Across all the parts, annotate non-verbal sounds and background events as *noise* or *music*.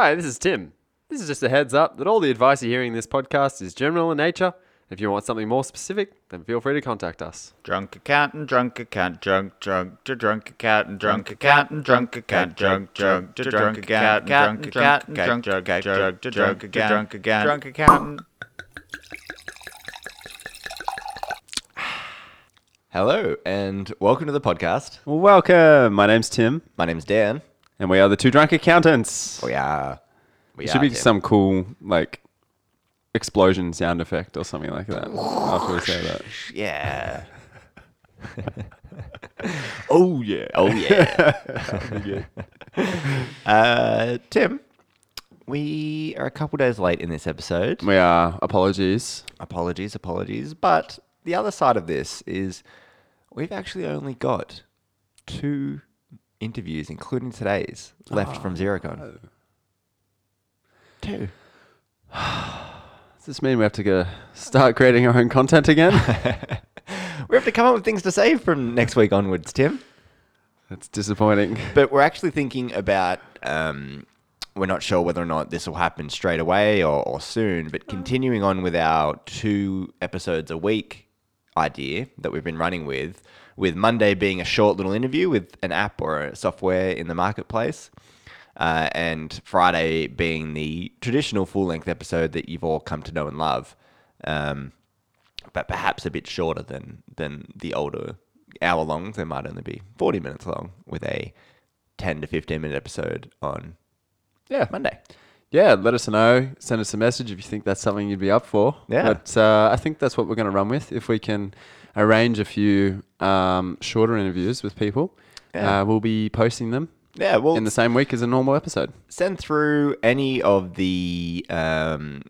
Hi, this is Tim. This is just a heads up that all the advice you're hearing in this podcast is general in nature. If you want something more specific, then feel free to contact us. Drunk accountant, drunk accountant, drunk, drunk, to drunk accountant, drunk accountant, drunk accountant, drunk, drunk, to drunk accountant, drunk accountant, drunk, drunk, drunk, to drunk accountant, drunk accountant, drunk accountant. *sighs* Hello and welcome to the podcast. Welcome. My name's Tim, My name's Dan. And we are the two drunk accountants. We are. We It should are be Tim. some cool, like, explosion sound effect or something like that after we say that. *laughs* Yeah. *laughs* oh yeah. Oh yeah. *laughs* uh, Tim, we are a couple days late in this episode. We are. Apologies. Apologies, apologies. But the other side of this is we've actually only got two interviews, including today's, left from Xerocon. Two. Does this mean we have to go start creating our own content again? *laughs* We have to come up with things to say from next week onwards, Tim. That's disappointing. But we're actually thinking about. Um, we're not sure whether or not this will happen straight away or, or soon, but continuing on with our two episodes a week idea that we've been running with, with Monday being a short little interview with an app or a software in the marketplace, uh, and Friday being the traditional full length episode that you've all come to know and love. Um, but perhaps a bit shorter than than the older hour longs. They might only be forty minutes long with a ten to fifteen minute episode on Yeah. Monday. Yeah, let us know. Send us a message if you think that's something you'd be up for. Yeah. But uh, I think that's what we're going to run with. If we can arrange a few um, shorter interviews with people, Yeah. uh, we'll be posting them Yeah, well, in the same week as a normal episode. send through any of the um,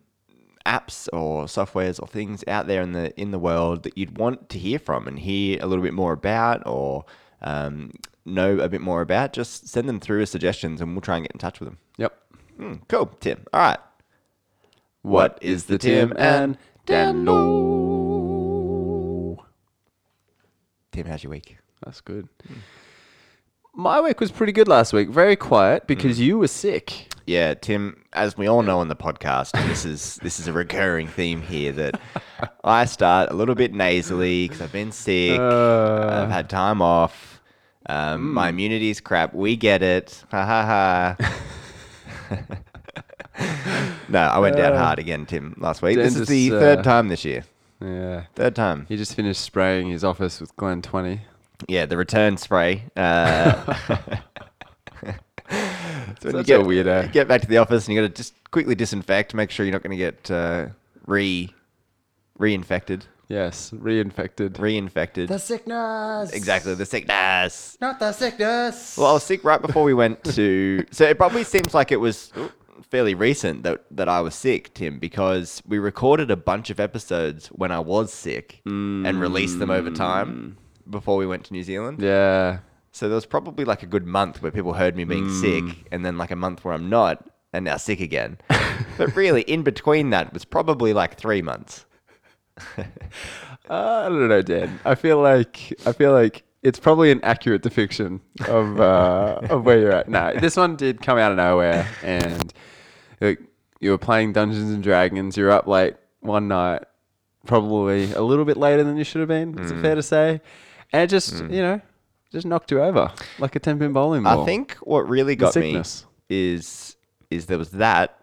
apps or softwares or things out there in the in the world that you'd want to hear from and hear a little bit more about or um, know a bit more about. Just send them through as suggestions, and we'll try and get in touch with them. Yep. Hmm, cool, Tim. All right. What is the Tim and Dan? Tim, how's your week? That's good. My week was pretty good last week. Very quiet because you were sick. Yeah, Tim. As we all know on the podcast, this is this is a recurring theme here that *laughs* I start a little bit nasally because I've been sick. Uh, I've had time off. Um, My immunity's crap. We get it. Ha ha ha. *laughs* *laughs* no, I went down hard again, Tim, last week. This is the uh, third time this year. Yeah. Third time. He just finished spraying his office with Glen 20. Yeah, the return spray. Uh, *laughs* so when Such you a get, weirdo. you get back to the office and you got to just quickly disinfect, make sure you're not going to get uh, re reinfected, Yes, reinfected. reinfected. The sickness. exactly the sickness. Not the sickness. Well, I was sick right before we went to. So it probably seems like it was fairly recent that that I was sick, Tim, because we recorded a bunch of episodes when I was sick and released them over time before we went to New Zealand. yeah. So there was probably like a good month where people heard me being sick, and then like a month where I'm not, and now sick again. *laughs* but really, in between that was probably like three months. *laughs* Uh, I don't know, Dan. I feel like I feel like it's probably an accurate depiction of uh, *laughs* of where you're at. No, this one did come out of nowhere, and you were playing Dungeons and Dragons. You're up late one night, probably a little bit later than you should have been. Is it fair to say? And it just you know just knocked you over like a ten pin bowling ball. I think what really got me is is there was that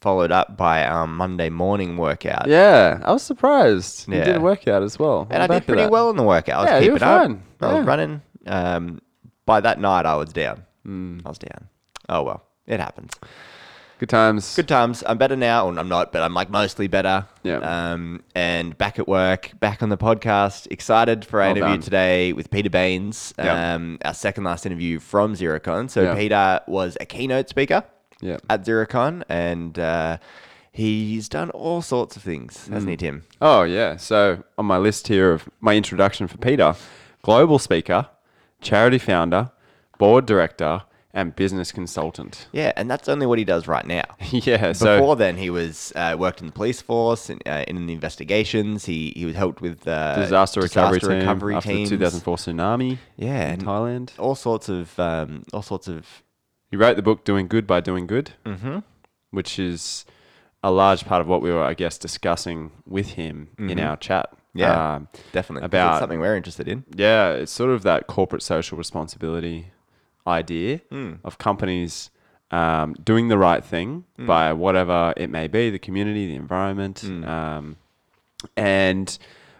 followed up by our Monday morning workout. Yeah, I was surprised. You did Yeah. a workout as well. And I did pretty well in the workout. I was Yeah, you keeping were up. fine. I was running. Um, by that night, I was down. Hmm. I was down. Oh well, it happens. Good times. Good times. I'm better now, and I'm not, but I'm like mostly better. Yeah. Um, and back at work, back on the podcast. Excited for our Well interview done. today with Peter Baines. Yeah. Um, our second last interview from Xerocon. So Yeah. Peter was a keynote speaker Yeah. at Xerocon, and uh, he's done all sorts of things, hasn't Hmm. he, Tim? Oh yeah. So on my list here of my introduction for Peter, global speaker, charity founder, board director, and business consultant. Yeah, and that's only what he does right now. *laughs* yeah. So Before then, he was uh, worked in the police force and uh, in the investigations. He he was helped with uh, disaster recovery team recovery after teams. the 2004 tsunami Yeah, in and Thailand. all sorts of um, all sorts of he wrote the book "Doing Good by Doing Good," mm-hmm. which is a large part of what we were, I guess, discussing with him in our chat. Mm-hmm. Yeah, Um, definitely. about- it's something we're interested in. yeah, it's sort of that corporate social responsibility idea Mm. of companies um, doing the right thing Mm. by whatever it may be, the community, the environment, Mm. um, and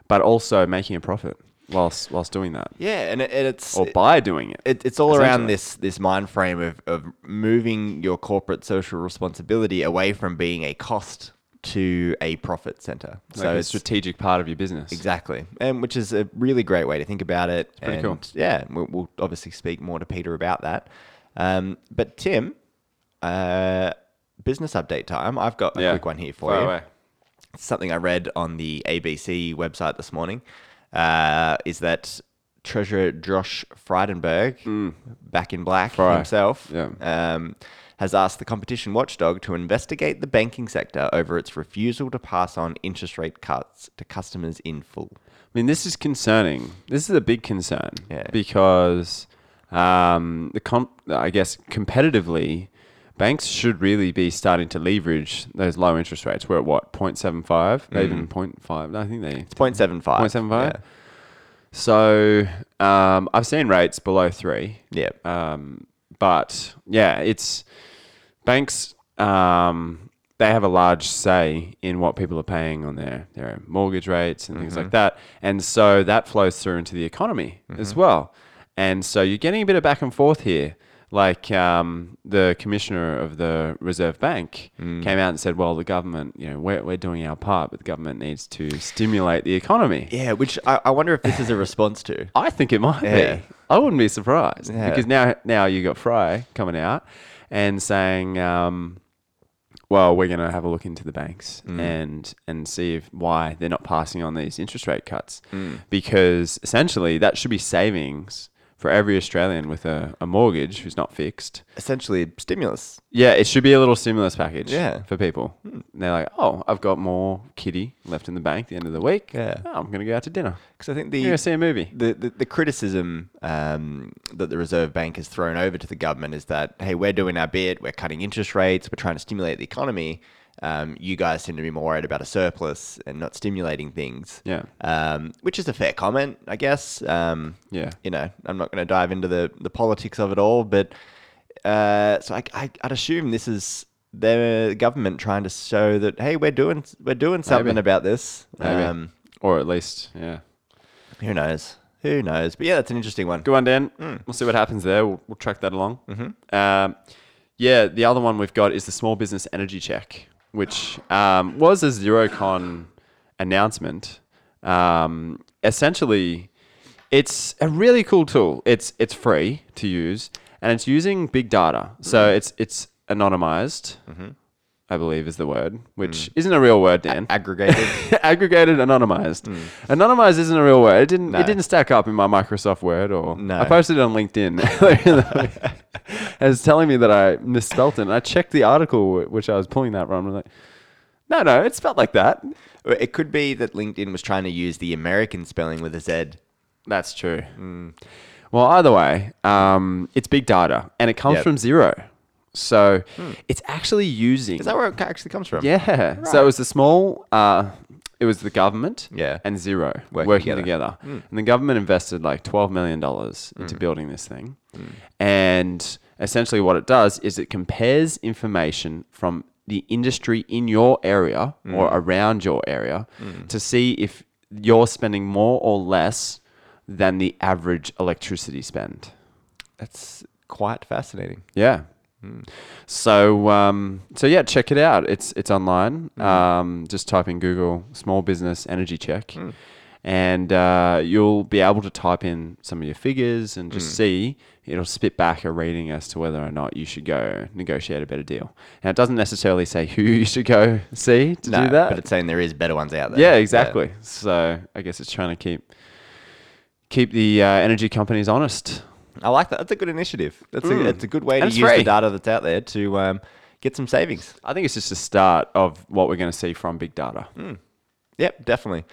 but also making a profit whilst whilst doing that, Yeah, and it, and it's or by doing it. it, it's all around this this mind frame of, of moving your corporate social responsibility away from being a cost to a profit center. Like so a it's strategic part of your business. exactly, and which is a really great way to think about it. It's pretty cool. Yeah, we'll, we'll obviously speak more to Peter about that. Um, but Tim, uh, business update time. I've got a Yeah. quick one here for Fire you away. something I read on the ABC website this morning uh, is that Treasurer Josh Frydenberg, back in black Mm. Fry, himself, yeah. um, has asked the competition watchdog to investigate the banking sector over its refusal to pass on interest rate cuts to customers in full. I mean, this is concerning. This is a big concern Yeah. because um, the comp- I guess competitively, banks should really be starting to leverage those low interest rates. We're at what 0.75, They even 0.5. I think they It's 0.75. 0.75? So um, I've seen rates below three. Yeah. Um, but yeah, it's banks. Um, they have a large say in what people are paying on their their mortgage rates and things like that, and so that flows through into the economy as well. And so you're getting a bit of back and forth here. Like um, the commissioner of the Reserve Bank came out and said, "Well, the government, you know, we're, we're doing our part, but the government needs to stimulate the economy." Yeah, which I, I wonder if this is a *laughs* response to. I think it might Yeah. be. I wouldn't be surprised Yeah. because now now you got Fry coming out and saying, um, "Well, we're going to have a look into the banks Mm. and and see if, why they're not passing on these interest rate cuts Mm. because essentially that should be savings for every Australian with a, a mortgage who's not fixed. Essentially, stimulus. Yeah, it should be a little stimulus package Yeah. for people. And they're like, oh, I've got more kitty left in the bank at the end of the week. Yeah. Oh, I'm going to go out to dinner. Because I think I'm the going to see a movie. the, the, the criticism um, that the Reserve Bank has thrown over to the government is that, hey, we're doing our bit, we're cutting interest rates, we're trying to stimulate the economy. Um, you guys seem to be more worried about a surplus and not stimulating things. Yeah. Um, which is a fair comment, I guess. Um, Yeah. You know, I'm not going to dive into the, the politics of it all, but uh, so I, I, I'd assume this is the government trying to show that, hey, we're doing we're doing something Maybe. about this. Maybe. Um, or at least, yeah. who knows? Who knows? But yeah, that's an interesting one. Good one, Dan. Hmm. We'll see what happens there. We'll, we'll track that along. Mm-hmm. Um, yeah, the other one we've got is the Small Business Energy Check, which um, was a Xerocon announcement. Um, essentially, it's a really cool tool. It's it's free to use, and it's using big data. So Mm-hmm. it's it's anonymized. I believe is the word, which hmm. isn't a real word, Dan. *laughs* Aggregated. aggregated anonymized hmm. anonymized isn't a real word it didn't. No. it didn't stack up in my microsoft word or No. i posted it on linkedin *laughs* *laughs* as telling me that i misspelt it and i checked the article wh- which i was pulling that from I'm like no no it's spelled like that It could be that LinkedIn was trying to use the American spelling with a Z. that's true hmm. well either way um, it's big data and it comes Yep. from Xero so hmm. it's actually using Is that where it actually comes from? Yeah. So it was the small, uh, it was the government Yeah. and Xero Working working, together. together. Hmm. And the government invested like $12 million hmm. into building this thing. And essentially, what it does is it compares information from the industry in your area or around your area to see if you're spending more or less than the average electricity spend. That's quite fascinating. Yeah. So um, so yeah, check it out. It's it's online. Um, just type in Google Small Business Energy Check, and uh, you'll be able to type in some of your figures and just see. It'll spit back a reading as to whether or not you should go negotiate a better deal. And it doesn't necessarily say who you should go see to No, do that. but it's saying there is better ones out there. yeah, exactly. So I guess it's trying to keep keep the uh, energy companies honest. I like that. That's a good initiative. That's a, it's a good way And to it's use the data that's out there to um, get some savings. I think it's just the start of what we're going to see from big data. Yep, definitely.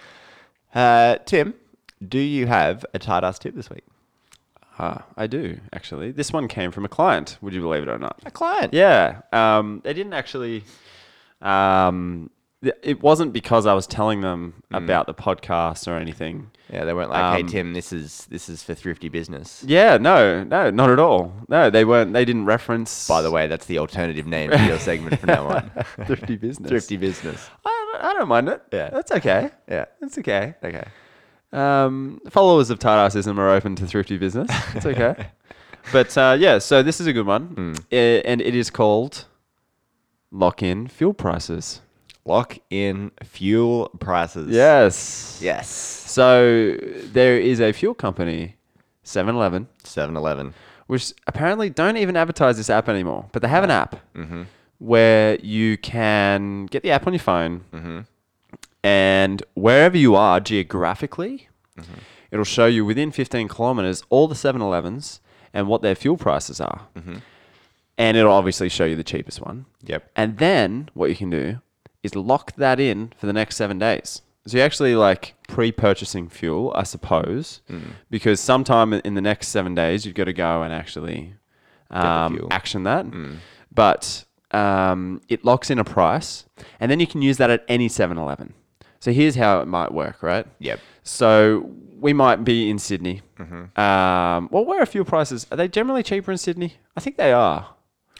Uh, Tim, do you have a tight ass tip this week? Ah, I do actually. This one came from a client. Would you believe it or not? A client. Yeah. Um, they didn't actually. Um, it wasn't because I was telling them about the podcast or anything. Yeah, they weren't like, "Hey Um, Tim, this is this is for thrifty business." Yeah, no, no, not at all. No, they weren't. They didn't reference. By the way, that's the alternative name for your segment from now on. *laughs* thrifty business. thrifty business. I, don't- I don't mind it. Yeah. that's okay. Yeah. That's okay. Okay. Um, followers of assism are open to thrifty business. It's okay. *laughs* but uh, yeah, so this is a good one, I- and it is called lock in fuel prices. Lock in fuel prices. Yes. Yes. So there is a fuel company, 7-Eleven, 7-Eleven. which apparently don't even advertise this app anymore, but they have an app mm-hmm. where you can get the app on your phone, mm-hmm. and wherever you are geographically, mm-hmm. it'll show you within 15 kilometers all the 7-Elevens and what their fuel prices are, and it'll obviously show you the cheapest one. Yep. And then what you can do is lock that in for the next seven days. So you're actually like pre-purchasing fuel, I suppose, because sometime in the next seven days you've got to go and actually um, action that. But um, it locks in a price, and then you can use that at any 7-Eleven. So here's how it might work, right? Yep. So we might be in Sydney. Um, well, where are fuel prices? Are they generally cheaper in Sydney? I think they are.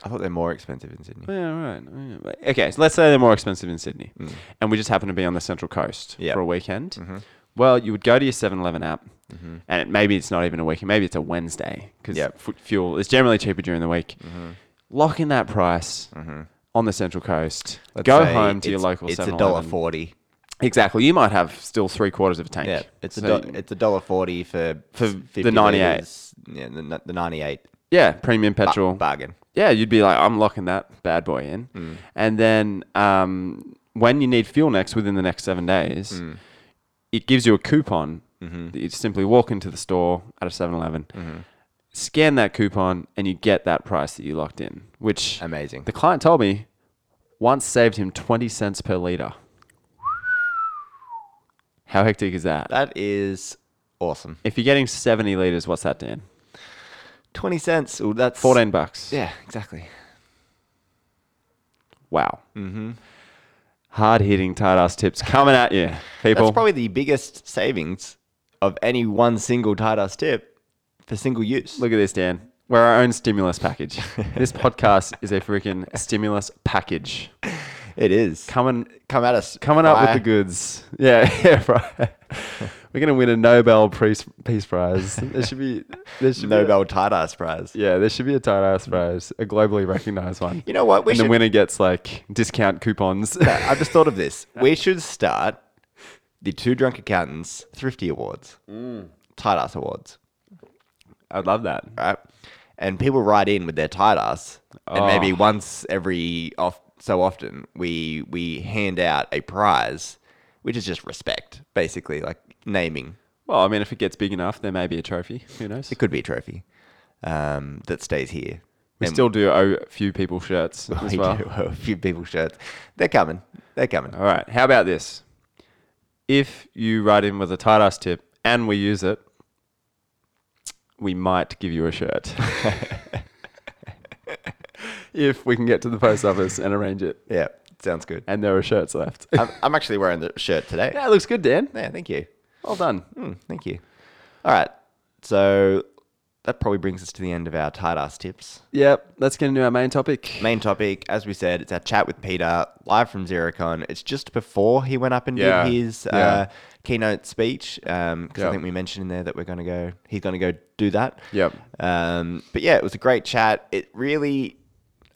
I thought they're more expensive in Sydney. Yeah, right. Oh, yeah. Okay, so let's say they're more expensive in Sydney, mm. and we just happen to be on the Central Coast Yep. for a weekend. Mm-hmm. Well, you would go to your 7-Eleven app, mm-hmm. and it, maybe it's not even a weekend. Maybe it's a Wednesday because Yep. fuel is generally cheaper during the week. Mm-hmm. Lock in that price on the Central Coast. Let's go home to your local It's 7-Eleven. a dollar forty. Exactly. You might have still three quarters of a tank. Yeah, it's a do- it's a dollar forty for For 50 the 98. Yeah, the, the ninety eight yeah, premium petrol. bargain. Yeah, you'd be like, I'm locking that bad boy in. Mm. And then um, when you need fuel next within the next seven days, Mm. it gives you a coupon Mm-hmm. that you simply walk into the store at a 7 Eleven, scan that coupon, and you get that price that you locked in, which Amazing. the client told me once saved him 20 cents per litre. How hectic is that? That is awesome. If you're getting 70 litres, what's that, Dan? Twenty cents. Ooh, that's 14 bucks. Yeah, exactly. Wow. Mm-hmm. Hard hitting tight ass tips coming at you, *laughs* people. That's probably the biggest savings of any one single tight ass tip for single use. Look at this, Dan. We're our own stimulus package. *laughs* this podcast is a freaking stimulus package. It is Coming come at us. coming up with the goods. Yeah, *laughs* yeah, right. We're gonna win a Nobel Peace Peace Prize. There should be there should be a- Nobel tight ass prize. yeah, there should be a tight ass prize, a globally recognized one. You know what? We and should. the winner gets like discount coupons. I just thought of this. *laughs* We should start the Two Drunk Accountants Thrifty Awards, Mm. tight ass awards, I'd love that. right? And people write in with their tight ass, and maybe Oh. once every off so often we we hand out a prize, which is just respect, basically, like naming. Well, I mean, if it gets big enough, there may be a trophy. Who knows? It could be a trophy um, that stays here. We And still do owe a few people shirts *laughs* as we well. do a few people shirts. They're coming. They're coming. All right. How about this? If you write in with a tight ass tip and we use it, we might give you a shirt. if we can get to the post office and arrange it, Yeah, sounds good. and there are shirts left. I'm, I'm actually wearing the shirt today. yeah, it looks good, Dan. Yeah, thank you. Well done. Hmm, thank you. All right. So that probably brings us to the end of our tight ass tips. Yep. Let's get into our main topic. Main topic, as we said, it's our chat with Peter live from Xerocon. It's just before he went up and Yeah. did his Yeah. uh, keynote speech because I Yep. think we mentioned in there that we're going to go. He's going to go do that. Yep. Um, but yeah, it was a great chat. It really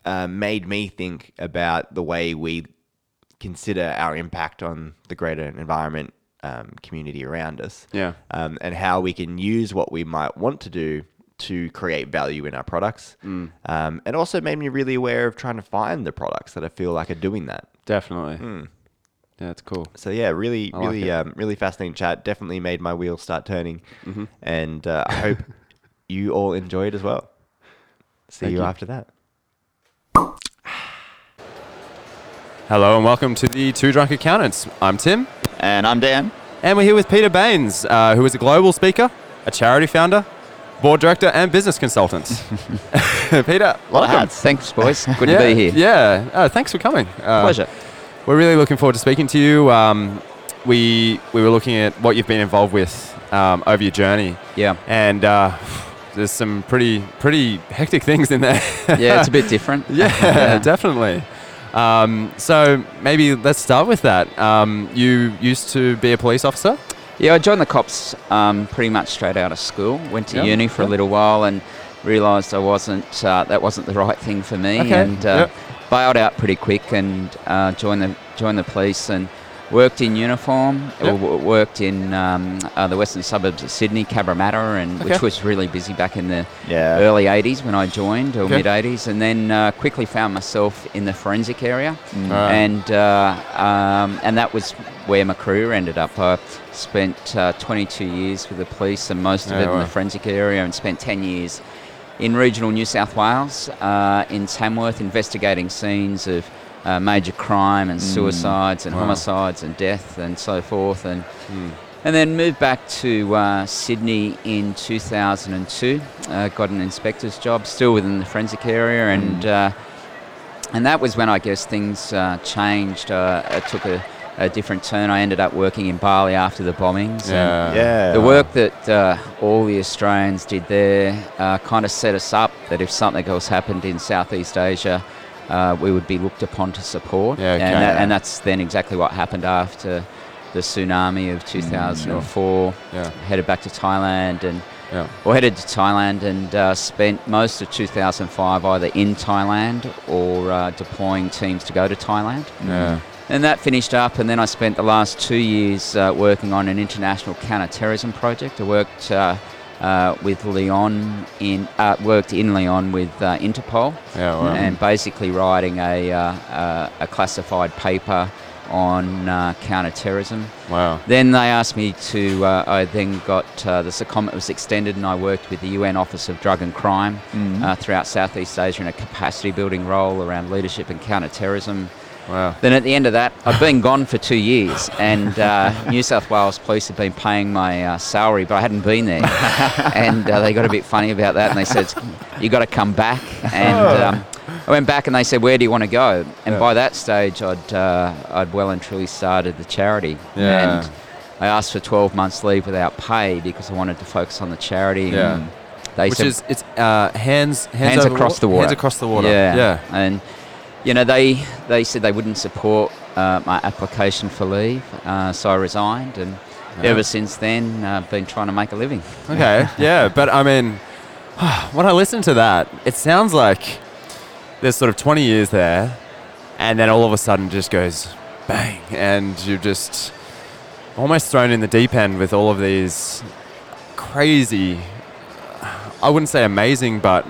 uh, made me think about the way we consider our impact on the greater environment um, community around us. Yeah. Um, and how we can use what we might want to do to create value in our products. Mm. Um, and also made me really aware of trying to find the products that I feel like are doing that. Definitely. Yeah, it's cool. So yeah, really, I really, it. um, really fascinating chat. Definitely made my wheels start turning, Mm-hmm. and uh, I hope *laughs* you all enjoyed it as well. See Thank you, you. after that. *sighs* Hello and welcome to the Two Drunk Accountants. I'm Tim. And I'm Dan. And we're here with Peter Baines, uh, who is a global speaker, a charity founder, board director and business consultant. *laughs* Peter, A lot of welcome. hats. Thanks, boys. Good yeah, to be here. Yeah, uh, thanks for coming. Uh, Pleasure. We're really looking forward to speaking to you. Um, we we were looking at what you've been involved with um, over your journey, Yeah. and uh, there's some pretty pretty hectic things in there. Yeah, it's a bit *laughs* different. yeah, *laughs* definitely. Um, so maybe let's start with that. Um, you used to be a police officer. Yeah, I joined the cops um, pretty much straight out of school. Went to Yeah, uni for yeah. a little while and realised I wasn't. Uh, that wasn't the right thing for me, Okay, and uh, yep. bailed out pretty quick and uh, joined the joined the police and worked in uniform. Yep. W- worked in um, uh, the western suburbs of Sydney, Cabramatta, and which was really busy back in the Yeah. early 80s when I joined, or Okay. mid 80s, and then uh, quickly found myself in the forensic area, Right. and uh, um, and that was where my career ended up. I spent uh, 22 years with the police, and most of Yeah, it in the forensic area, and spent 10 years in regional New South Wales, uh, in Tamworth, investigating scenes of uh, major crime and suicides and Wow. homicides and death and so forth, and. And then moved back to uh, Sydney in 2002. Uh, got an inspector's job, still within the forensic area, and uh, and that was when I guess things uh, changed. Uh, it took a, a different turn. I ended up working in Bali after the bombings. Yeah. Yeah. the work that uh, all the Australians did there uh, kind of set us up that if something else happened in Southeast Asia, uh, we would be looked upon to support. Yeah, okay. and, that, and that's then exactly what happened after the tsunami of 2004. Yeah. Headed back to Thailand and Yeah. or headed to Thailand and uh, spent most of 2005 either in Thailand or uh, deploying teams to go to Thailand. Yeah. And that finished up, and then I spent the last two years uh, working on an international counter-terrorism project. I worked uh, with Lyon in uh, worked in Lyon with uh, Interpol, Yeah, wow. and basically writing a uh, uh, a classified paper on uh, counter-terrorism. Wow. Then they asked me to. Uh, I then got uh, the secondment was extended, and I worked with the UN Office of Drug and Crime uh, throughout Southeast Asia in a capacity building role around leadership and counter-terrorism. Wow. Then at the end of that, I've been gone for two years, and uh, *laughs* New South Wales Police had been paying my uh, salary, but I hadn't been there, *laughs* and uh, they got a bit funny about that, and they said, "You got to come back." And um, I went back, and they said, "Where do you want to go?" And Yeah. by that stage, I'd uh, I'd well and truly started the charity, Yeah. and I asked for 12 months leave without pay because I wanted to focus on the charity. Yeah. and They Which said, is it's uh, hands hands, hands over across wa- the water. Hands across the water. Yeah. Yeah. And you know they they said they wouldn't support uh, my application for leave, uh, so I resigned, and Yeah. ever since then I've uh, been trying to make a living. Okay. *laughs* yeah, but I mean, *sighs* when I listen to that, it sounds like there's sort of 20 years there, and then all of a sudden it just goes bang, and you're just almost thrown in the deep end with all of these crazy, I wouldn't say amazing, but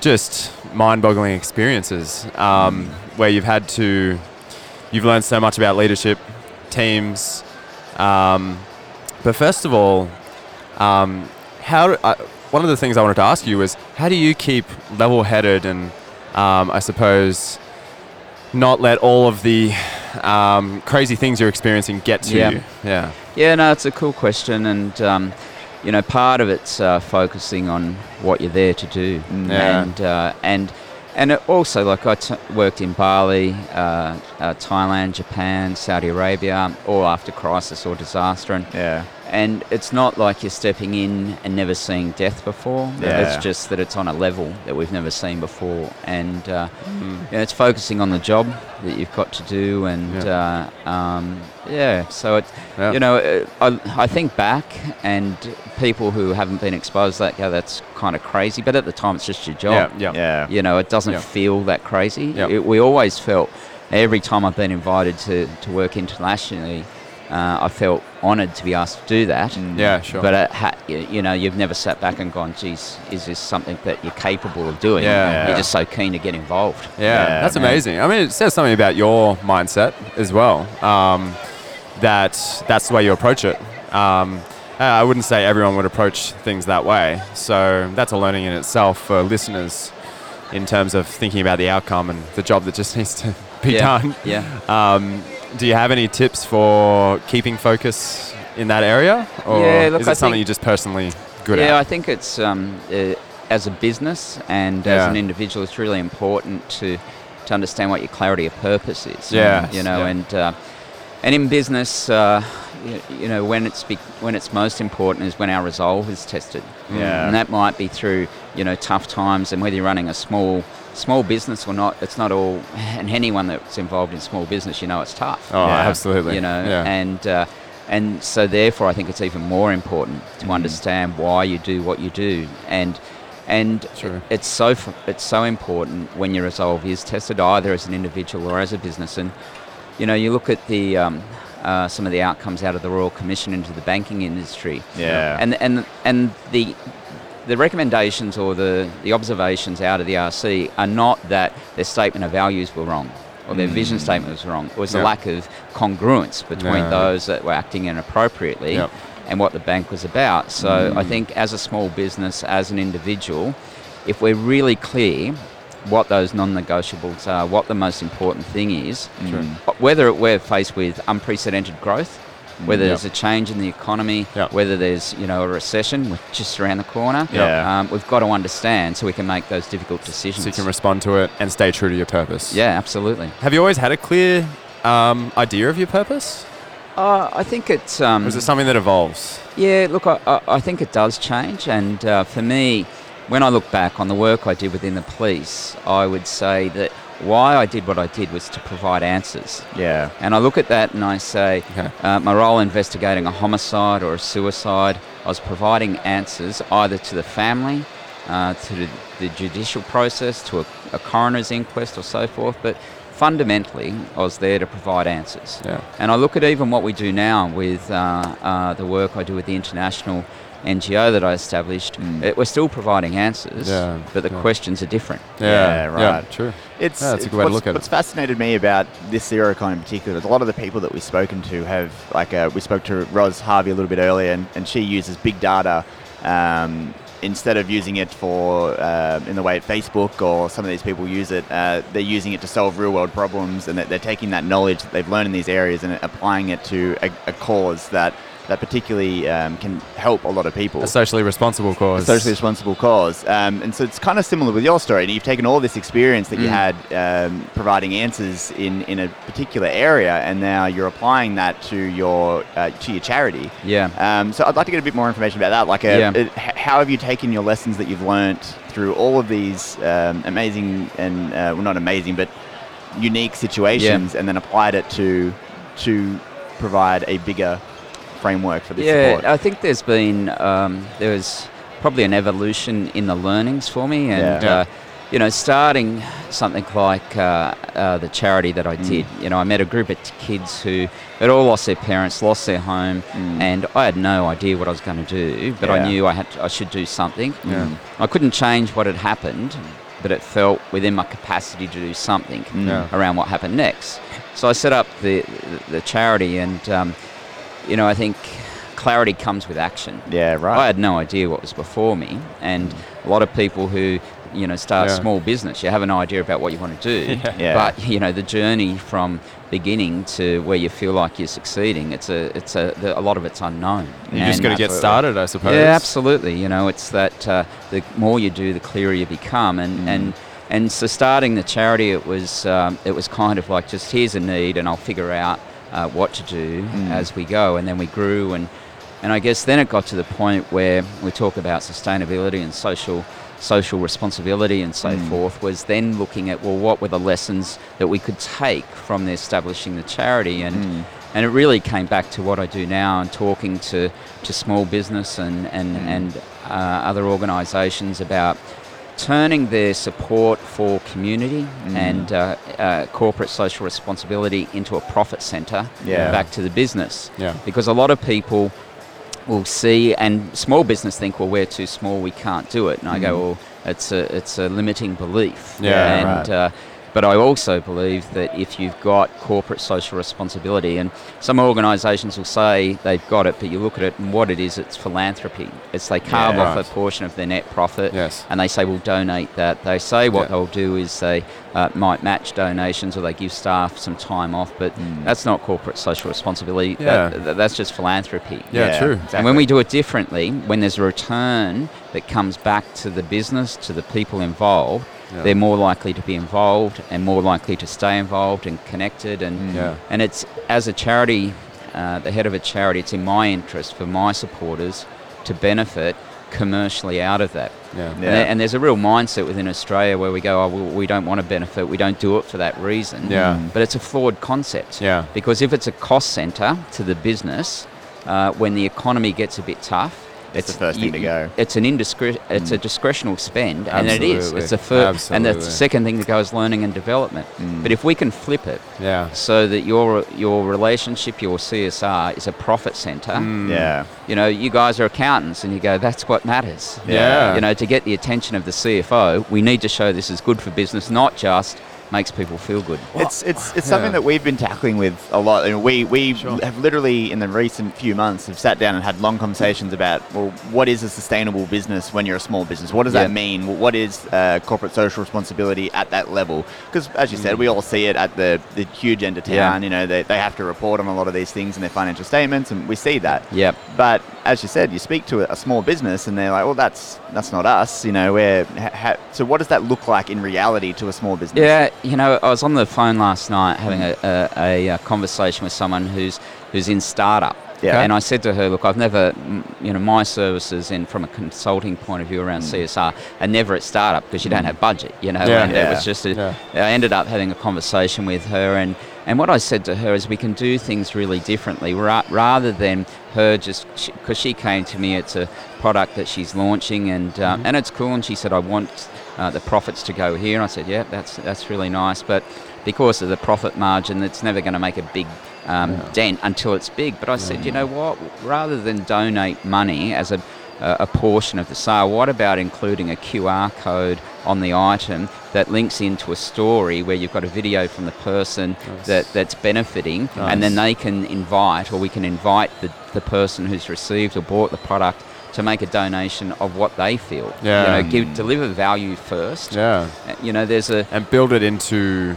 just mind-boggling experiences um, where you've had to, you've learned so much about leadership, teams. Um, but first of all, um, how uh, one of the things I wanted to ask you was how do you keep level-headed and um, I suppose not let all of the um, crazy things you're experiencing get to Yeah. you? Yeah. Yeah, no, it's a cool question, and um, you know, part of it's uh, focusing on what you're there to do, Yeah. and uh, and and also like I t- worked in Bali, uh, uh, Thailand, Japan, Saudi Arabia, all after crisis or disaster, and Yeah. And it's not like you're stepping in and never seeing death before. Yeah. It's just that it's on a level that we've never seen before, and uh, Mm. you know, it's focusing on the job that you've got to do, and uh, um, yeah. So it, Yeah. you know, uh, I, I think back, and people who haven't been exposed to that go, "That's kind of crazy," but at the time, it's just your job. Yeah. Yeah. Yeah. You know, it doesn't Yeah. feel that crazy. Yeah. It, we always felt every time I've been invited to, to work internationally, uh, I felt honoured to be asked to do that. Yeah, sure. But it ha- y- you know, you've never sat back and gone, "Geez, is this something that you're capable of doing?" Yeah. You're just so keen to get involved. Yeah, Yeah, that's man. amazing. I mean, it says something about your mindset as well. Um, that that's the way you approach it. Um, uh, I wouldn't say everyone would approach things that way. So that's a learning in itself for listeners in terms of thinking about the outcome and the job that just *laughs* needs to be yeah. done. Yeah. Um, do you have any tips for keeping focus in that area, or Yeah, look, is I something you're just personally good yeah, at? I think it's um, uh, as a business and Yeah. as an individual, it's really important to to understand what your clarity of purpose is. Yes, you know, yeah. and uh, and in business, uh, you, you know, when it's be- when it's most important is when our resolve is tested. Yeah. and that might be through you know tough times, and whether you're running a small small business or not, it's not all. And anyone that's involved in small business, you know, it's tough Oh, Yeah. absolutely. you know Yeah. and uh, and so therefore I think it's even more important to Mm. understand why you do what you do and and True. it's so it's so important when your resolve is tested either as an individual or as a business and you know you look at the um, uh, some of the outcomes out of the Royal Commission into the banking industry Yeah. and and and the the recommendations or the, the observations out of the RC are not that their statement of values were wrong or their vision statement was wrong. It was Mm. Yeah. the lack of congruence between Yeah. those that were acting inappropriately Yep. and what the bank was about. So Mm. I think as a small business, as an individual, if we're really clear what those non-negotiables are, what the most important thing is, whether we're faced with unprecedented growth, whether Yep. there's a change in the economy, Yep. whether there's you know a recession just around the corner, Yeah. um, we've got to understand so we can make those difficult decisions. So you can respond to it and stay true to your purpose. yeah, absolutely. Have you always had a clear um, idea of your purpose? Uh, I think it's um, is it something that evolves? Yeah, look, I, I, I think it does change. And uh, for me, when I look back on the work I did within the police, I would say that why I did what I did was to provide answers. yeah. And I look at that and I say, Okay. uh, my role investigating a homicide or a suicide, I was providing answers either to the family, uh, to the, the judicial process, to a, a coroner's inquest or so forth, but fundamentally, I was there to provide answers. Yeah. And I look at even what we do now with uh, uh, the work I do with the international NGO that I established. It, we're still providing answers, Yeah, but the yeah. questions are different. Yeah, yeah right. true. It's, Yeah, that's a good way to what's, look at it. What's fascinated me about this Xerocon in particular is a lot of the people that we've spoken to have, like, uh, we spoke to Roz Harvey a little bit earlier, and, and she uses big data um, instead of using it for uh, in the way Facebook or some of these people use it. Uh, they're using it to solve real world problems, and that they're taking that knowledge that they've learned in these areas and applying it to a, a cause that that particularly um, can help a lot of people A socially responsible cause. A socially responsible cause. Um, and so it's kind of similar with your story. You've taken all this experience that you Mm. had um, providing answers in, in a particular area, and now you're applying that to your uh, to your charity. Yeah. Um, so I'd like to get a bit more information about that. Like, uh Yeah. h- how have you taken your lessons that you've learnt through all of these um, amazing and uh, well, not amazing, but unique situations, and then applied it to to provide a bigger framework for this yeah, support? I think there's been um, there was probably an evolution in the learnings for me, and Yeah. uh, you know, starting something like uh, uh, the charity that I Mm. did. You know, I met a group of kids who had all lost their parents, lost their home, and I had no idea what I was going to do, but Mm. Yeah. I knew I had to, I should do something. Yeah. I couldn't change what had happened, but it felt within my capacity to do something Yeah. around what happened next. So I set up the the charity, and um, you know, I think clarity comes with action. yeah, right. I had no idea what was before me, and a lot of people who you know start Yeah. small business, you have an idea about what you want to do, *laughs* Yeah. but you know the journey from beginning to where you feel like you're succeeding, it's a it's a the, a lot of it's unknown. You just got to get started, I suppose. yeah, absolutely. You know, it's that uh, the more you do, the clearer you become, and and and so starting the charity, it was um, it was kind of like just here's a need, and I'll figure out uh, what to do as we go, and then we grew, and and I guess then it got to the point where we talk about sustainability and social social responsibility and so forth was then looking at well what were the lessons that we could take from the establishing the charity? And and it really came back to what I do now and talking to, to small business and, and, and uh, other organisations about turning their support for community and uh, uh, corporate social responsibility into a profit centre Yeah. back to the business. Yeah. Because a lot of people will see, and small business think, well, we're too small, we can't do it. And I go, well, it's a, it's a limiting belief. Yeah, and right. uh, But I also believe that if you've got corporate social responsibility, and some organisations will say they've got it, but you look at it and what it is, it's philanthropy. It's they carve Yeah. off Right. a portion of their net profit Yes. and they say, we'll donate that. They say what Yeah. they'll do is they uh, might match donations or they give staff some time off, but that's not corporate social responsibility. Yeah. That, that- that's just philanthropy. Yeah, Yeah, true. exactly. And when we do it differently, when there's a return that comes back to the business, to the people involved, Yeah. they're more likely to be involved and more likely to stay involved and connected. And Yeah. and it's as a charity, uh, the head of a charity, it's in my interest for my supporters to benefit commercially out of that. Yeah. And, there- and there's a real mindset within Australia where we go, oh, well, we don't want to benefit, we don't do it for that reason. Yeah. But it's a flawed concept. Yeah. Because if it's a cost centre to the business, uh, when the economy gets a bit tough, It's the first thing to go. It's an indiscre- It's a discretional spend, and it is. It's the first, and the second thing that goes learning and development. But if we can flip it Yeah. so that your your relationship, your CSR, is a profit center. Mm. Yeah. You know, you guys are accountants, and you go, that's what matters. Yeah. You know, to get the attention of the CFO, we need to show this is good for business, not just makes people feel good. It's it's it's something Yeah. that we've been tackling with a lot. I mean, we we Sure. have literally in the recent few months have sat down and had long conversations about well, what is a sustainable business when you're a small business? What does that mean? What is uh, corporate social responsibility at that level? Because as you said, we all see it at the the huge end of town. Yeah. You know, they they have to report on a lot of these things in their financial statements, and we see that. Yep. But as you said, you speak to a, a small business, and they're like, "Well, that's that's not us." You know, where ha, so what does that look like in reality to a small business? Yeah, you know, I was on the phone last night having a, a, a, uh conversation with someone who's who's in startup. Yeah. And I said to her, look, I've never, mm, you know, my services in from a consulting point of view around CSR are never at startup because you don't have budget, you know. Yeah. And it was just, a, Yeah. I ended up having a conversation with her, and and what I said to her is we can do things really differently ra- rather than her just because she, came to me. It's a product that she's launching, and uh, and it's cool. And she said, I want uh, the profits to go here. And I said, yeah, that's that's really nice, but because of the profit margin, it's never going to make a big um, dent until it's big. But I said, you know what? Rather than donate money as a a portion of the sale. What about including a QR code on the item that links into a story where you've got a video from the person that, that's benefiting, and then they can invite, or we can invite the, the person who's received or bought the product to make a donation of what they feel. Yeah. You know, give, deliver value first. Yeah. You know, there's a And build it into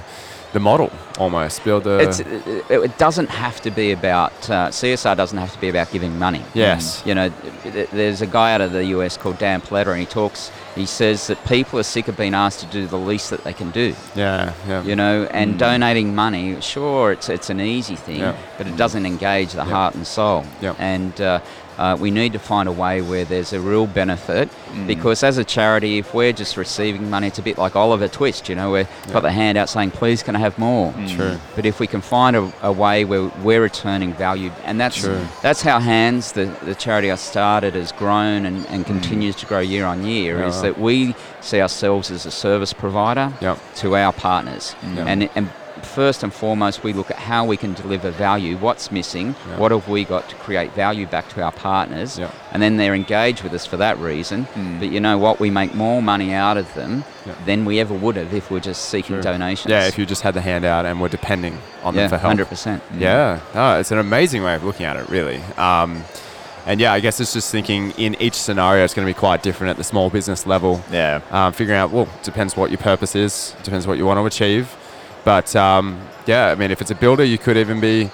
the model almost. Build a. it's, it, it doesn't have to be about uh, CSR. Doesn't have to be about giving money. Yes. You know, th- there's a guy out of the US called Dan Pallotta, and he talks. He says that people are sick of being asked to do the least that they can do. yeah. Yeah. You know, and donating money, sure, it's it's an easy thing, Yeah. but it doesn't engage the heart and soul. Yeah. And uh, uh, we need to find a way where there's a real benefit, mm. because as a charity, if we're just receiving money, it's a bit like Oliver Twist. You know, we've got the hand out saying, "Please, can I have more?" Mm. True. But if we can find a, a way where we're returning value, and that's True. that's how Hands, the, the charity I started, has grown and, and mm. continues to grow year on year, Yeah, is that we see ourselves as a service provider Yep. to our partners. Yeah. And, and first and foremost, we look at how we can deliver value, what's missing, Yeah. what have we got to create value back to our partners, Yeah. and then they're engaged with us for that reason. But you know what? We make more money out of them Yeah. than we ever would have if we're just seeking True. donations. Yeah, if you just had the handout and were depending on them for help. hundred percent. Yeah, no, it's an amazing way of looking at it, really. Um, and yeah, I guess it's just thinking in each scenario, it's going to be quite different at the small business level. Yeah. Um, figuring out, well, it depends what your purpose is, depends what you want to achieve. But um, yeah, I mean, if it's a builder, you could even be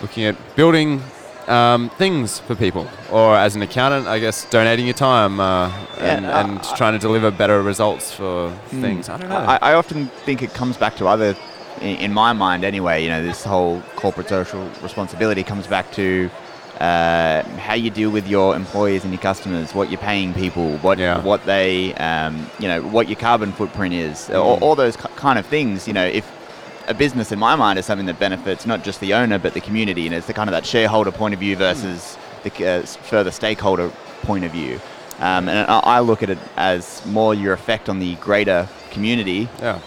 looking at building um, things for people. Or as an accountant, I guess donating your time uh, and, Yeah, and trying to deliver better results for things. I don't know. I, I often think it comes back to other, in, in my mind anyway, you know, this whole corporate social responsibility comes back to uh, how you deal with your employees and your customers, what you're paying people, what Yeah. what they, um, you know, what your carbon footprint is, all, all those ki- kind of things. You know, if a business in my mind is something that benefits not just the owner but the community, and it's the kind of that shareholder point of view versus the uh, further stakeholder point of view. Um, and I, I look at it as more your effect on the greater community Yeah.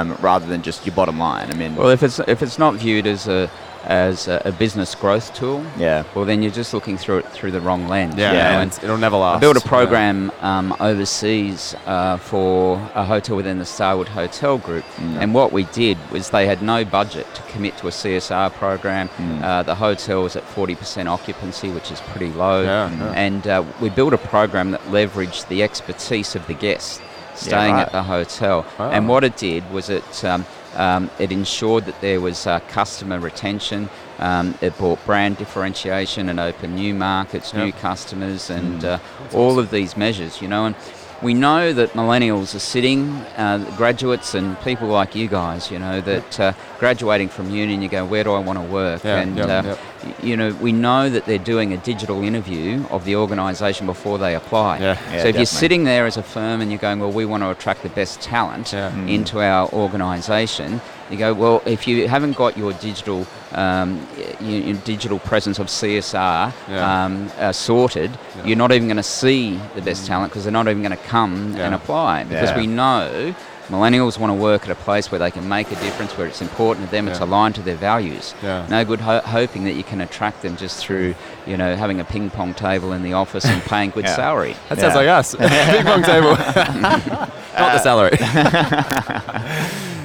um, rather than just your bottom line. I mean, Well, if it's if it's not viewed as a as a, a business growth tool, yeah, well then you're just looking through it through the wrong lens. Yeah, you know, Yeah. and and it'll never last. I built a Yeah. program um, overseas uh, for a hotel within the Starwood Hotel Group, Mm. and what we did was they had no budget to commit to a CSR program. Mm. Uh, the hotel was at 40% occupancy, which is pretty low, Yeah, yeah. and uh, we built a program that leveraged the expertise of the guests staying right. at the hotel. Wow. And what it did was it um, um, it ensured that there was uh, customer retention. Um, it brought brand differentiation and opened new markets, new customers, and uh, all of these measures. You know, and we know that millennials are sitting, uh, graduates and people like you guys. You know that uh, graduating from uni, and you go, where do I want to work? Yeah, and yep, uh, yep. You know, we know that they're doing a digital interview of the organisation before they apply. Yeah. Yeah, so if definitely. you're sitting there as a firm and you're going, well, we want to attract the best talent Yeah. Mm. into our organisation, you go, well, if you haven't got your digital um, y- y- your digital presence of CSR um, uh, sorted, you're not even going to see the best talent because they're not even going to come and apply because we know. Millennials want to work at a place where they can make a difference, where it's important to them, it's aligned to their values. Yeah. No good ho- hoping that you can attract them just through, you know, having a ping pong table in the office and paying good *laughs* Yeah. salary. That sounds like us. *laughs* Ping pong table. *laughs* Not the salary.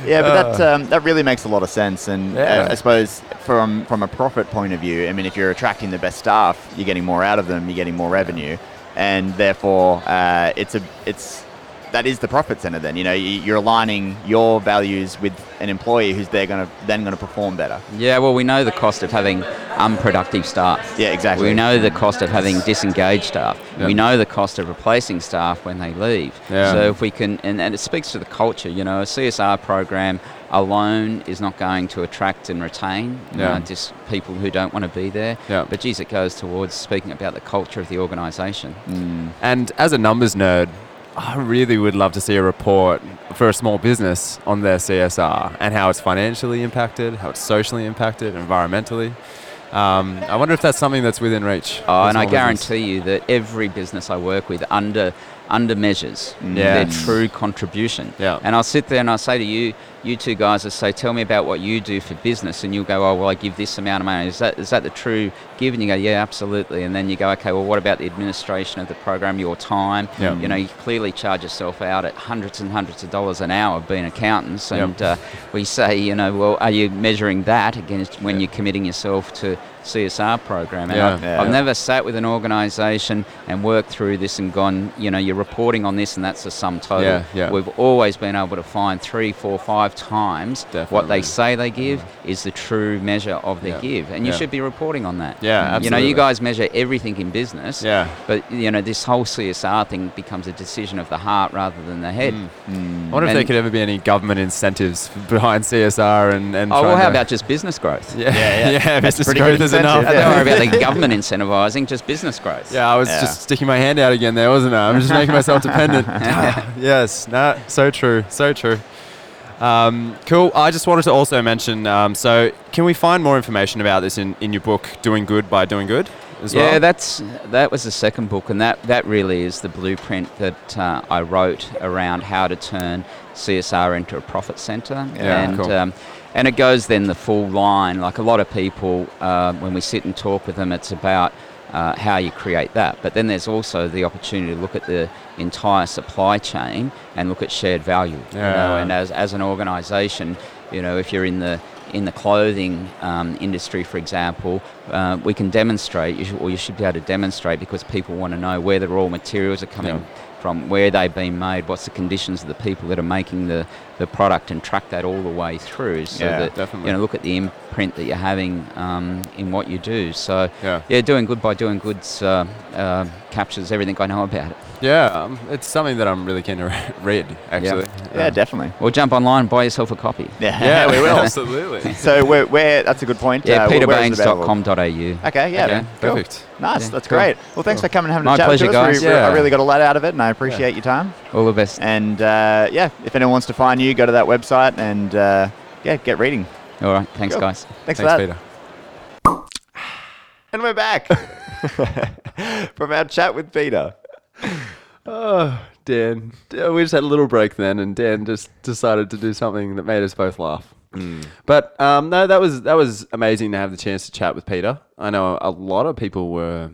Yeah, but that um, that really makes a lot of sense, and Yeah. uh, I suppose from from a profit point of view, I mean, if you're attracting the best staff, you're getting more out of them, you're getting more revenue, and therefore uh, it's a it's that is the profit center. Then you know you- you're aligning your values with an employee who's they're going to then going to perform better. Yeah, well, we know the cost of having unproductive staff. Yeah, exactly. We know the cost of having disengaged staff. Yeah. We know the cost of replacing staff when they leave. Yeah. So if we can, and, and it speaks to the culture, you know, a CSR program alone is not going to attract and retain Yeah. uh, just people who don't want to be there. Yeah. But geez, it goes towards speaking about the culture of the organisation. And as a numbers nerd, I really would love to see a report for a small business on their CSR and how it's financially impacted, how it's socially impacted, environmentally. Um, I wonder if that's something that's within reach. Oh, and I business. guarantee you that every business I work with under under measures Yeah. their true contribution. Yeah. And I'll sit there and I'll say to you, you two guys, I say, tell me about what you do for business, and you'll go, oh well, I give this amount of money. Is that is that the true give? And you go, yeah, absolutely. And then you go, okay, well, what about the administration of the program, your time? Yeah. You know, you clearly charge yourself out at hundreds and hundreds of dollars an hour being accountants, Yep. and uh, we say, you know, well, are you measuring that against when Yeah. you're committing yourself to CSR program? And Yeah. I've, Yeah. I've never sat with an organisation and worked through this and gone, you know, you're reporting on this and that's the sum total. Yeah, yeah. We've always been able to find three, four, five times what they say they give mm-hmm. is the true measure of their Yeah, give, and you yeah. should be reporting on that. Yeah, absolutely. You know, you guys measure everything in business. Yeah. But you know, this whole CSR thing becomes a decision of the heart rather than the head. Mm. Mm. I wonder if there could ever be any government incentives behind CSR and, and Oh well, how about just business growth? yeah Yeah, yeah. *laughs* yeah That's business pretty growth good is enough incentive, Don't worry about the *laughs* government incentivizing, just business growth. Yeah, I was Yeah. just sticking my hand out again there, wasn't I? I'm just making myself *laughs* dependent. *laughs* yes, no, so true, so true. Um, cool. I just wanted to also mention. Um, so, can we find more information about this in, in your book, "Doing Good by Doing Good"? As Yeah, well? that's that was the second book, and that that really is the blueprint that uh, I wrote around how to turn CSR into a profit center, Yeah, and cool. um, and it goes then the full line. Like a lot of people, uh, when we sit and talk with them, it's about uh, how you create that. But then there's also the opportunity to look at the entire supply chain and look at shared value. You know, Yeah. and as as an organisation, you know, if you're in the in the clothing um, industry, for example, uh, we can demonstrate, you should, or you should be able to demonstrate because people want to know where the raw materials are coming Yeah. from, where they've been made, what's the conditions of the people that are making the, the product, and track that all the way through. So Yeah, that definitely. you know, look at the imprint that you're having um, in what you do. So Yeah. doing good by doing goods uh, uh, captures everything I know about it. Yeah, um, it's something that I'm really keen to *laughs* read. Actually, Yeah, Um, definitely. Or jump online and buy yourself a copy. Yeah, Yeah, we will. *laughs* Absolutely. so where, where that's a good point. Yeah, Uh, where- where is it Okay, yeah, Okay, cool. Perfect. Nice, Yeah, that's cool. great. Well, thanks Cool. for coming and having My a chat pleasure, with us. guys. We, we- I really got a lot out of it, and I appreciate your time. All the best. And uh, yeah, if anyone wants to find you, go to that website and uh, yeah, get reading. All right, thanks, Cool. guys. Thanks, Thanks, for that. Peter. *sighs* And we're back *laughs* from our chat with Peter. Oh, Dan, Dan- we just had a little break then, and Dan just decided to do something that made us both laugh. But um, no, that was that was amazing to have the chance to chat with Peter. I know a lot of people were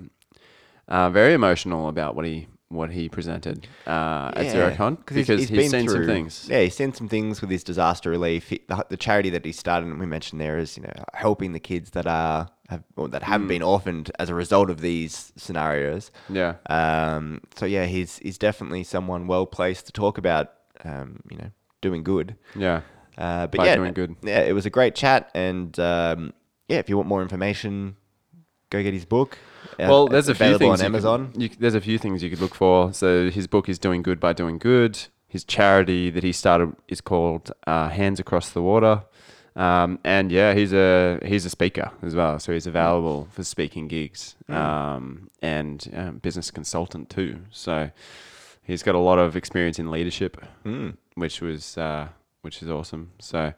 uh, very emotional about what he what he presented uh, at Xerocon because he's, seen some things. Yeah, he's seen some things with his disaster relief. He, the, the charity that he started, and we mentioned there, is you know helping the kids that are have that Mm. haven't been orphaned as a result of these scenarios. Yeah. Um. So yeah, he's he's definitely someone well placed to talk about. Um. You know, doing good. Yeah. Uh, but By yeah, doing good. Yeah, it was a great chat, and um, yeah, if you want more information, go get his book. Uh, Well, there's a few things on you could- Amazon. you there's a few things you could look for. So his book is doing good by doing good. His charity that he started is called uh, Hands Across the Water. Um, and yeah, he's a he's a speaker as well, so he's available for speaking gigs um, and um, business consultant too. So he's got a lot of experience in leadership, which was uh, which is awesome. So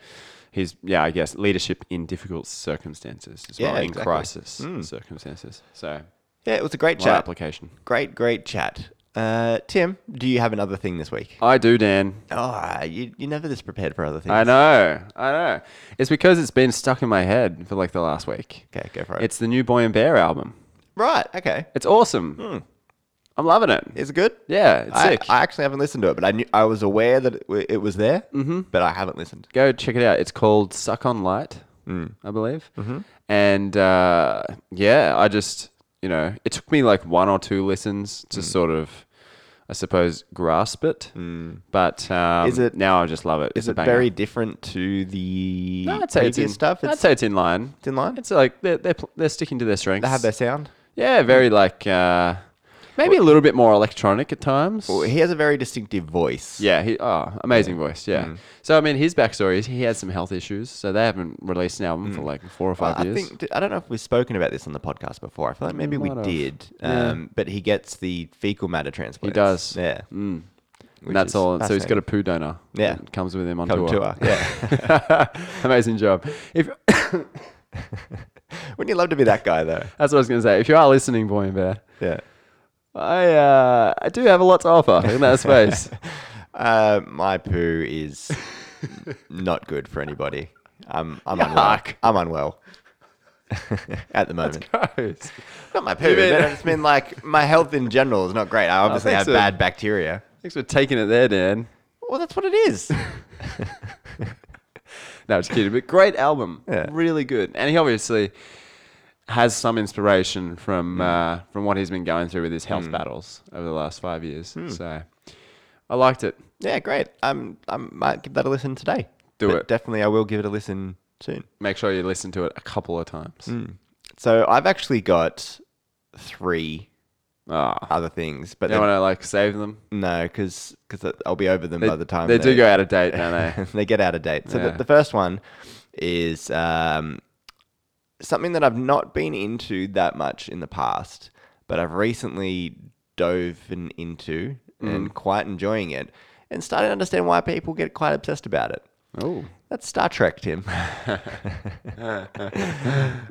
he's yeah, I guess leadership in difficult circumstances as well, Yeah, in exactly. crisis circumstances. So Yeah, it was a great chat. application. Great, great chat. Uh, Tim, do you have another thing this week? I do, Dan. Oh, you, you're never this prepared for other things. I know. I know. It's because it's been stuck in my head for like the last week. Okay, go for it. It's the new Boy and Bear album. right. Okay. It's awesome. I'm loving it. Is it good? Yeah, it's I, sick. I actually haven't listened to it, but I knew I was aware that it, w- it was there, mm-hmm. but I haven't listened. Go check it out. It's called Suck on Light, I believe. Mm-hmm. And uh, yeah, I just, you know, it took me like one or two listens to sort of, I suppose, grasp it. But um, Is it- now I just love it. Is It's it very different to the No, I'd say it's in, stuff? I'd say it's in line. it's in line. It's like they're they're, they're sticking to their strengths. They have their sound. yeah, very like uh, maybe a little bit more electronic at times. Well, he has a very distinctive voice. yeah, he oh amazing voice. Yeah. Mm. So I mean, his backstory is he had some health issues, so they haven't released an album for like four or Mm. Well, five I years. think I don't know if we've spoken about this on the podcast before. I feel like maybe we might have. did. Yeah. Um, but he gets the fecal matter transplant. He does. Yeah. Mm. And that's all. So he's got a poo donor. Yeah. comes with him on Come tour. tour. Yeah. *laughs* amazing job. If *laughs* Wouldn't you love to be that guy though? that's what I was going to say. If you are listening, Boy and Bear, Yeah. I uh, I do have a lot to offer in that *laughs* space. Uh, my poo is not good for anybody. I'm I'm unwell. Yuck. I'm unwell at the moment. Gross. Not my poo, You mean- but it's been like my health in general is not great. I obviously thanks have for- bad bacteria. Thanks for taking it there, Dan. Well, that's what it is. *laughs* *laughs* No, just kidding. But great album. Yeah. Really good. And he obviously has some inspiration from uh, from what he's been going through with his health battles over the last five years. Mm. So I liked it. yeah, great. I'm I might give that a listen today. Do But it. Definitely, I will give it a listen soon. Make sure you listen to it a couple of times. So I've actually got three Ah. other things, but You they're- want to like save them? no, because I'll be over them They, by the time they do go out of date, don't they? *laughs* they get out of date. So Yeah. the, the first one is um, something that I've not been into that much in the past, but I've recently dove in- into Mm. and quite enjoying it, and starting to understand why people get quite obsessed about it. oh, That's Star Trek, Tim. *laughs* *laughs*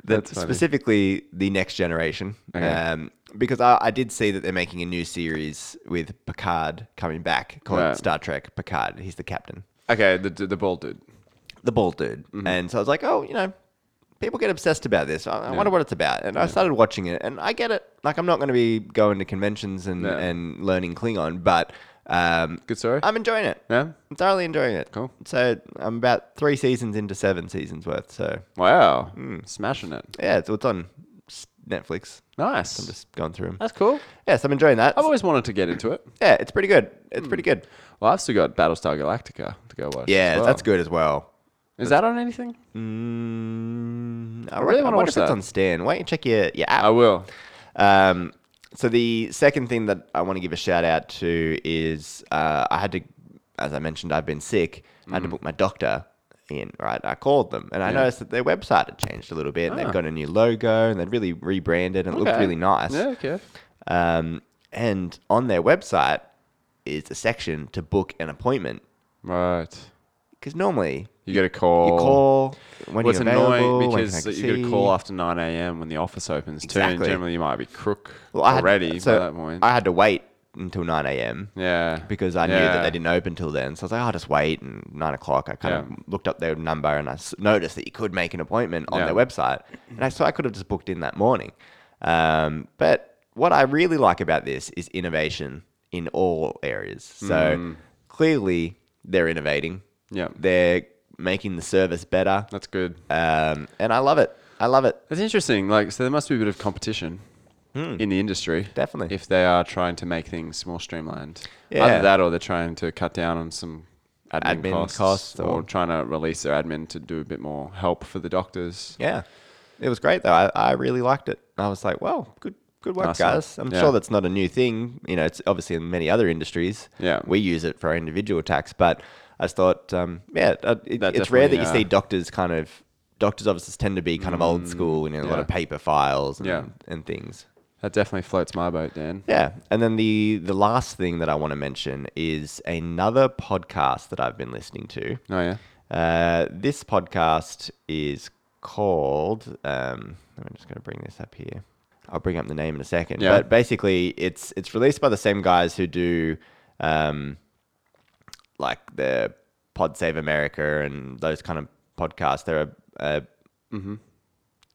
That's specifically the next generation. Okay. Um, because I, I did see that they're making a new series with Picard coming back called Right. Star Trek Picard. He's the captain. okay. The the bald dude. the bald dude. Mm-hmm. And so I was like, oh, you know, people get obsessed about this. I, I wonder what it's about. And I started watching it, and I get it. Like, I'm not going to be going to conventions and, Yeah. and learning Klingon, but um, Good story. I'm enjoying it. yeah. I'm thoroughly enjoying it. Cool. So I'm about three seasons into seven seasons worth. So Wow. Mm. Smashing it. yeah, so it's on Netflix. Nice. I'm just going through them. That's cool. Yes, I'm enjoying that. I've always wanted to get into it. Yeah, it's pretty good. It's Hmm. pretty good. Well, I've still got Battlestar Galactica to go watch. Yeah, well. that's good as well. Is that on anything? Mm, I, really wanna I wonder watch if that. it's on Stan. Why don't you check your, your app? I will. Um, so the second thing that I want to give a shout out to is uh, I had to, as I mentioned, I've been sick. I had to book my doctor in. Right, I called them and I Mm. Yeah. noticed that their website had changed a little bit. And Ah. they've got a new logo and they'd really rebranded and it looked really nice. Yeah. Okay. Um, and on their website is a section to book an appointment Right. because normally You get a call. you call when you're available, annoying because can you get a call after 9 a.m. when the office opens too, and Exactly. generally you might be crook Well, I had- already so by that point. I had to wait until 9 a.m. Yeah. because I knew that they didn't open till then. So I was like, oh, I'll just wait. And nine o'clock, I kind Yeah. of looked up their number and I noticed that you could make an appointment on Yeah. their website. And I, so I could have just booked in that morning. Um, but what I really like about this is innovation in all areas. So clearly they're innovating. Mm. Yeah. They're making the service better. That's good. Um, and I love it. I love it. That's interesting. Like, so there must be a bit of competition in the industry. Definitely. If they are trying to make things more streamlined. Yeah. Either that or they're trying to cut down on some admin, Admin costs, costs or, or- trying to release their admin to do a bit more help for the doctors. Yeah, it was great though. I, I really liked it. I was like, well, good good work, Nice one. guys. I'm Yeah. sure that's not a new thing. You know, it's obviously in many other industries. Yeah. we use it for our individual tax, but I just thought, um, yeah, uh, it, it's rare that definitely, you see doctors kind of. Doctors' offices tend to be kind of old school, you know, a lot Mm, of paper files and, Yeah. and things. That definitely floats my boat, Dan. Yeah, and then the the last thing that I want to mention is another podcast that I've been listening to. Oh yeah. Uh, this podcast is called. Um, I'm just going to bring this up here. I'll bring up the name in a second. Yeah. But basically, it's it's released by the same guys who do, um, like the Pod Save America and those kind of podcasts. They're a, a Mm-hmm.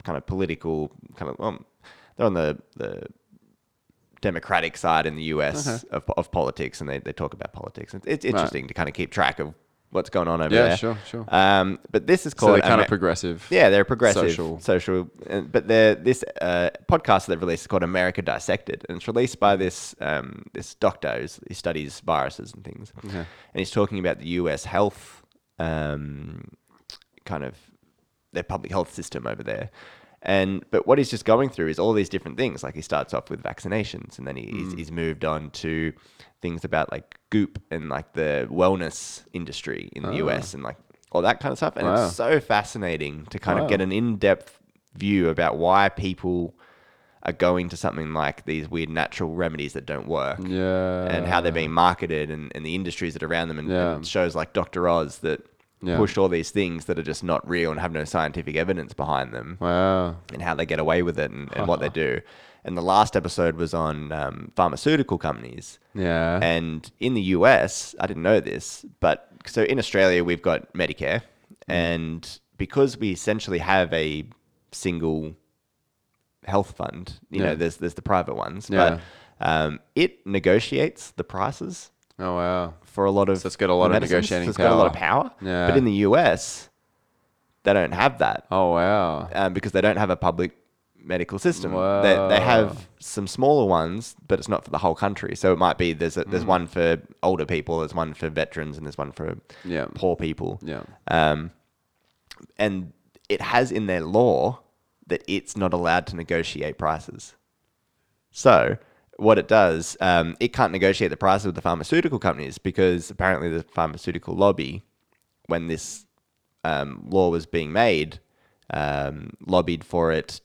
kind of political kind of. Um, they're on the the Democratic side in the U.S. of, of politics, and they, they talk about politics. It's, it's interesting to kind of keep track of what's going on over Yeah, there. Yeah, sure, sure. Um, but this is So called they're kind Ama- of progressive. yeah, they're progressive, Social. social. uh, but they're, this uh, podcast that they've released is called America Dissected, and it's released by this um, this doctor who's, he studies viruses and things, and he's talking about the U.S. health um, kind of their public health system over there. And but what he's just going through is all these different things. Like he starts off with vaccinations, and then he, he's, mm. he's moved on to things about like Goop and like the wellness industry in the ah. US and like all that kind of stuff. And Wow. it's so fascinating to kind Wow. of get an in-depth view about why people are going to something like these weird natural remedies that don't work Yeah. and how they're being marketed and, and the industries that are around them and, Yeah. and shows like Dr. Oz that Yeah. push all these things that are just not real and have no scientific evidence behind them Wow. and how they get away with it and, and what they *laughs* do. And the last episode was on um, pharmaceutical companies. Yeah. And in the US, I didn't know this, but so in Australia, we've got Medicare. And because we essentially have a single health fund, you Yeah. know, there's, there's the private ones, Yeah. but um, it negotiates the prices oh wow. for a lot of So it's got a lot of medicines. negotiating So it's got a lot of power. Yeah. But in the US, they don't have that Oh wow. um, because they don't have a public medical system. They, Wow. they have some smaller ones, but it's not for the whole country. So it might be there's a, Mm. there's one for older people, there's one for veterans, and there's one for Yeah. poor people. Yeah. Um, and it has in their law that it's not allowed to negotiate prices. So what it does, um, it can't negotiate the prices with the pharmaceutical companies because apparently the pharmaceutical lobby, when this um, law was being made, um, lobbied for it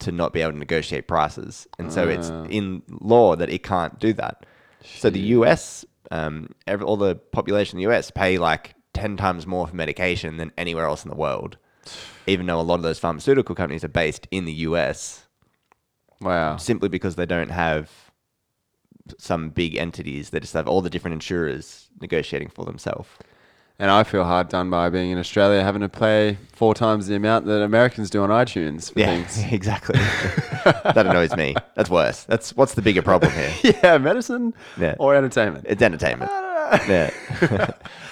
to not be able to negotiate prices, and so it's in law that it can't do that. So the U.S. Um, all the population in the U.S. pay like ten times more for medication than anywhere else in the world, *sighs* even though a lot of those pharmaceutical companies are based in the U.S. Wow. simply because they don't have some big entities. They just have all the different insurers negotiating for themselves. And I feel hard done by being in Australia, having to pay four times the amount that Americans do on iTunes for Yeah, things. *laughs* exactly. *laughs* that annoys me. That's worse. That's what's the bigger problem here. *laughs* yeah, medicine Yeah. or entertainment. It's entertainment. yeah.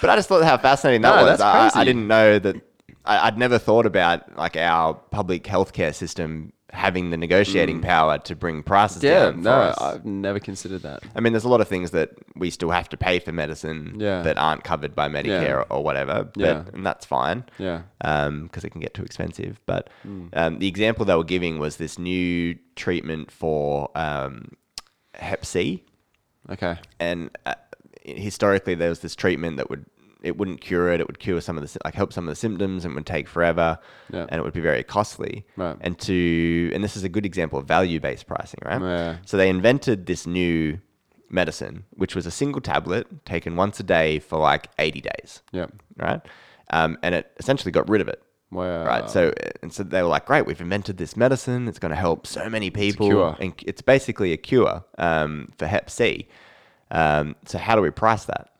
but I just thought how fascinating that No, was. I, I didn't know that. I, I'd never thought about like our public healthcare system having the negotiating power to bring prices Mm. Yeah, down. no. I've never considered that. I mean, there's a lot of things that we still have to pay for medicine Yeah. that aren't covered by Medicare Yeah. or, or whatever. But, Yeah. And that's fine. Yeah. Because it can get too expensive. But Hmm. um, the example they were giving was this new treatment for um, Hep C. Okay. And uh, historically, there was this treatment that would it wouldn't cure it. It would cure some of the like help some of the symptoms and would take forever, Yeah. and it would be very costly. Right. And to and this is a good example of value based pricing, right? Yeah. So they invented this new medicine, which was a single tablet taken once a day for like eighty days, Yep. right? Um, and it essentially got rid of it. Wow. Right. So and so they were like, great, we've invented this medicine. It's going to help so many people. cure. And it's basically a cure um, for Hep C. Um, so how do we price that?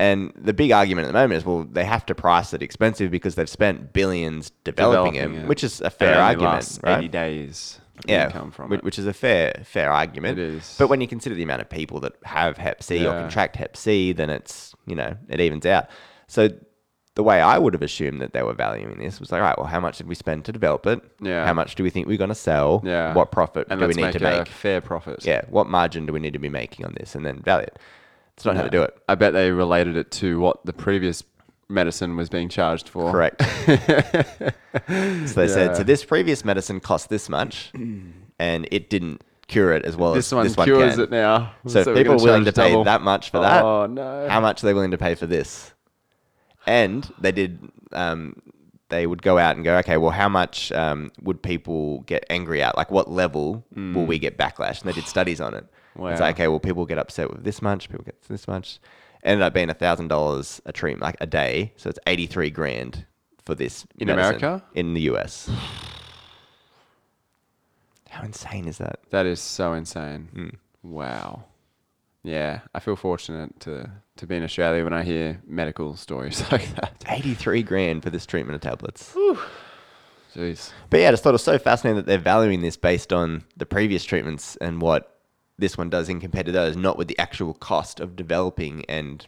And the big argument at the moment is, well, they have to price it expensive because they've spent billions developing, it, which is a fair argument, right? 80 days. yeah, income from whi- it. which is a fair fair argument. It is. But when you consider the amount of people that have Hep C or Yeah. contract Hep C, then it's you know it evens out. So the way I would have assumed that they were valuing this was like, all right, well, how much did we spend to develop it? Yeah. How much do we think we're going to sell? Yeah. What profit and do we let's need make to a make? fair profit. Yeah. What margin do we need to be making on this, and then value it? It's not how to do it. I bet they related it to what the previous medicine was being charged for. Correct. *laughs* so they said, Yeah. so this previous medicine cost this much, and it didn't cure it as well This as one this one cures can. it now. So, we're people are willing to pay double. that much for that, Oh no. how much are they willing to pay for this? And they did. Um, they would go out and go, okay, well, how much um, would people get angry at? Like, what level will we get backlash? And they did studies on it. It's like, okay, well, people get upset with this much, people get this much. Ended up being a thousand dollars a treatment, like a day. So it's eighty three grand for this In medicine America? in the US. *sighs* How insane is that? That is so insane. Hmm. Wow. Yeah, I feel fortunate to to be in Australia when I hear medical stories *laughs* like that. Eighty three grand for this treatment of tablets. Jeez. But yeah, I just thought it was so fascinating that they're valuing this based on the previous treatments and what this one does in compared to those, not with the actual cost of developing and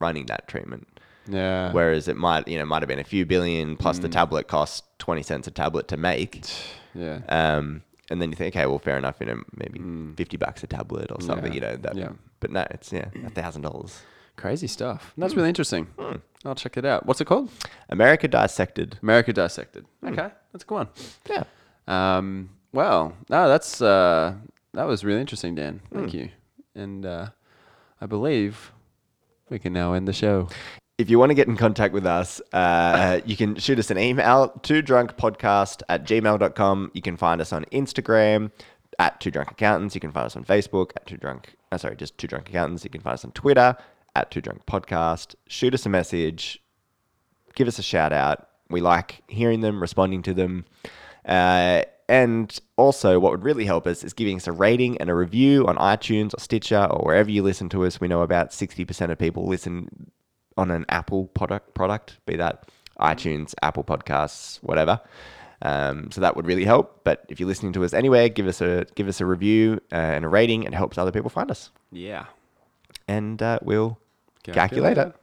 running that treatment. Yeah. Whereas it might, you know, might have been a few billion plus the tablet cost twenty cents a tablet to make. *sighs* yeah. Um, and then you think, okay, well, fair enough, you know, maybe fifty bucks a tablet or something, Yeah. you know. That, Yeah. But no, it's yeah, a thousand dollars. Crazy stuff. That's Hmm. really interesting. I'll check it out. What's it called? America dissected. America Dissected. Hmm. Okay, that's a good one. Yeah. Um, well, no, that's uh, that was really interesting, Dan. Thank Hmm. you. And uh, I believe we can now end the show. If you want to get in contact with us, uh, you can shoot us an email to drunkpodcast at gmail.com. You can find us on Instagram at Two Drunk Accountants. You can find us on Facebook at Two Drunk, uh, sorry, just Two Drunk Accountants. You can find us on Twitter at Two Drunk Podcast. Shoot us a message. Give us a shout out. We like hearing them, responding to them. Uh, and also, what would really help us is giving us a rating and a review on iTunes or Stitcher or wherever you listen to us. We know about 60% of people listen on an Apple product, product be that iTunes, Apple Podcasts, whatever. Um, so that would really help. But if you're listening to us anywhere, give us a give us a review uh, and a rating. It helps other people find us. Yeah. And uh, we'll Calculate calculate it. it.